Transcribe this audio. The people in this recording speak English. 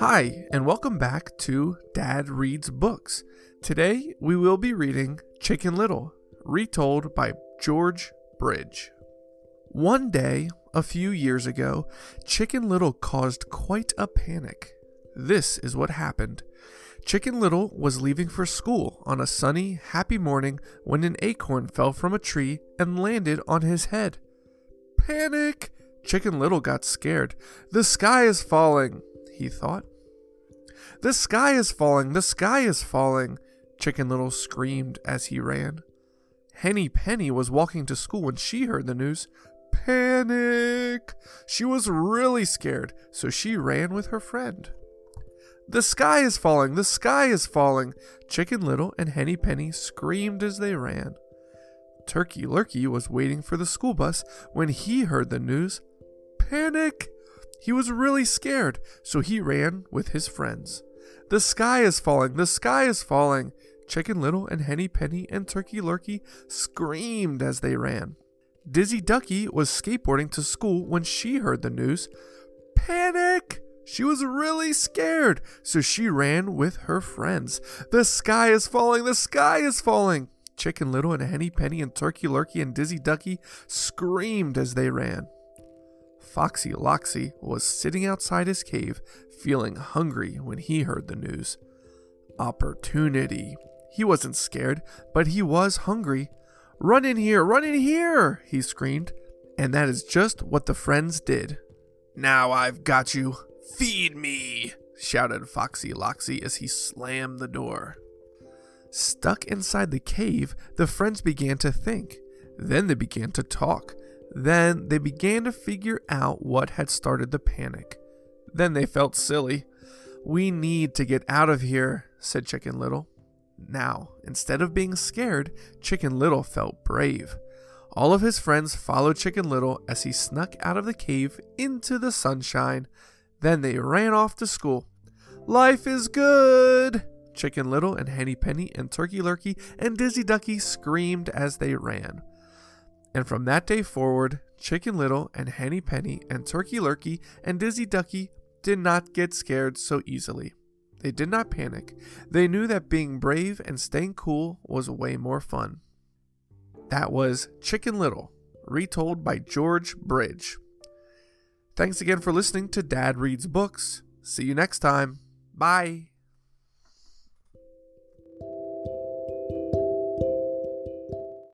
Hi, and welcome back to Dad Reads Books. Today we will be reading Chicken Little, retold by George Bridge. One day, a few years ago, Chicken Little caused quite a panic. This is what happened. Chicken Little was leaving for school on a sunny, happy morning when an acorn fell from a tree and landed on his head. Panic! Chicken Little got scared. The sky is falling, he thought. The sky is falling, the sky is falling, Chicken Little screamed as he ran. Henny Penny was walking to school when she heard the news. Panic! She was really scared, so she ran with her friend. The sky is falling, the sky is falling, Chicken Little and Henny Penny screamed as they ran. Turkey Lurkey was waiting for the school bus when he heard the news. Panic! He was really scared, so he ran with his friends. The sky is falling, the sky is falling. Chicken Little and Henny Penny and Turkey Lurkey screamed as they ran. Dizzy Ducky was skateboarding to school when she heard the news. Panic! She was really scared, so she ran with her friends. The sky is falling, the sky is falling. Chicken Little and Henny Penny and Turkey Lurkey and Dizzy Ducky screamed as they ran. Foxy Loxy was sitting outside his cave, feeling hungry when he heard the news. Opportunity. He wasn't scared, but he was hungry. Run in here, run in here, he screamed. And that is just what the friends did. Now I've got you. Feed me, shouted Foxy Loxy as he slammed the door. Stuck inside the cave, the friends began to think. Then they began to talk. Then they began to figure out what had started the panic. Then they felt silly. We need to get out of here, said Chicken Little. Now, instead of being scared, Chicken Little felt brave. All of his friends followed Chicken Little as he snuck out of the cave into the sunshine. Then they ran off to school. Life is good! Chicken Little and Henny Penny and Turkey Lurkey and Dizzy Ducky screamed as they ran. And from that day forward, Chicken Little and Henny Penny and Turkey Lurkey and Dizzy Ducky did not get scared so easily. They did not panic. They knew that being brave and staying cool was way more fun. That was Chicken Little, retold by George Bridge. Thanks again for listening to Dad Reads Books. See you next time. Bye.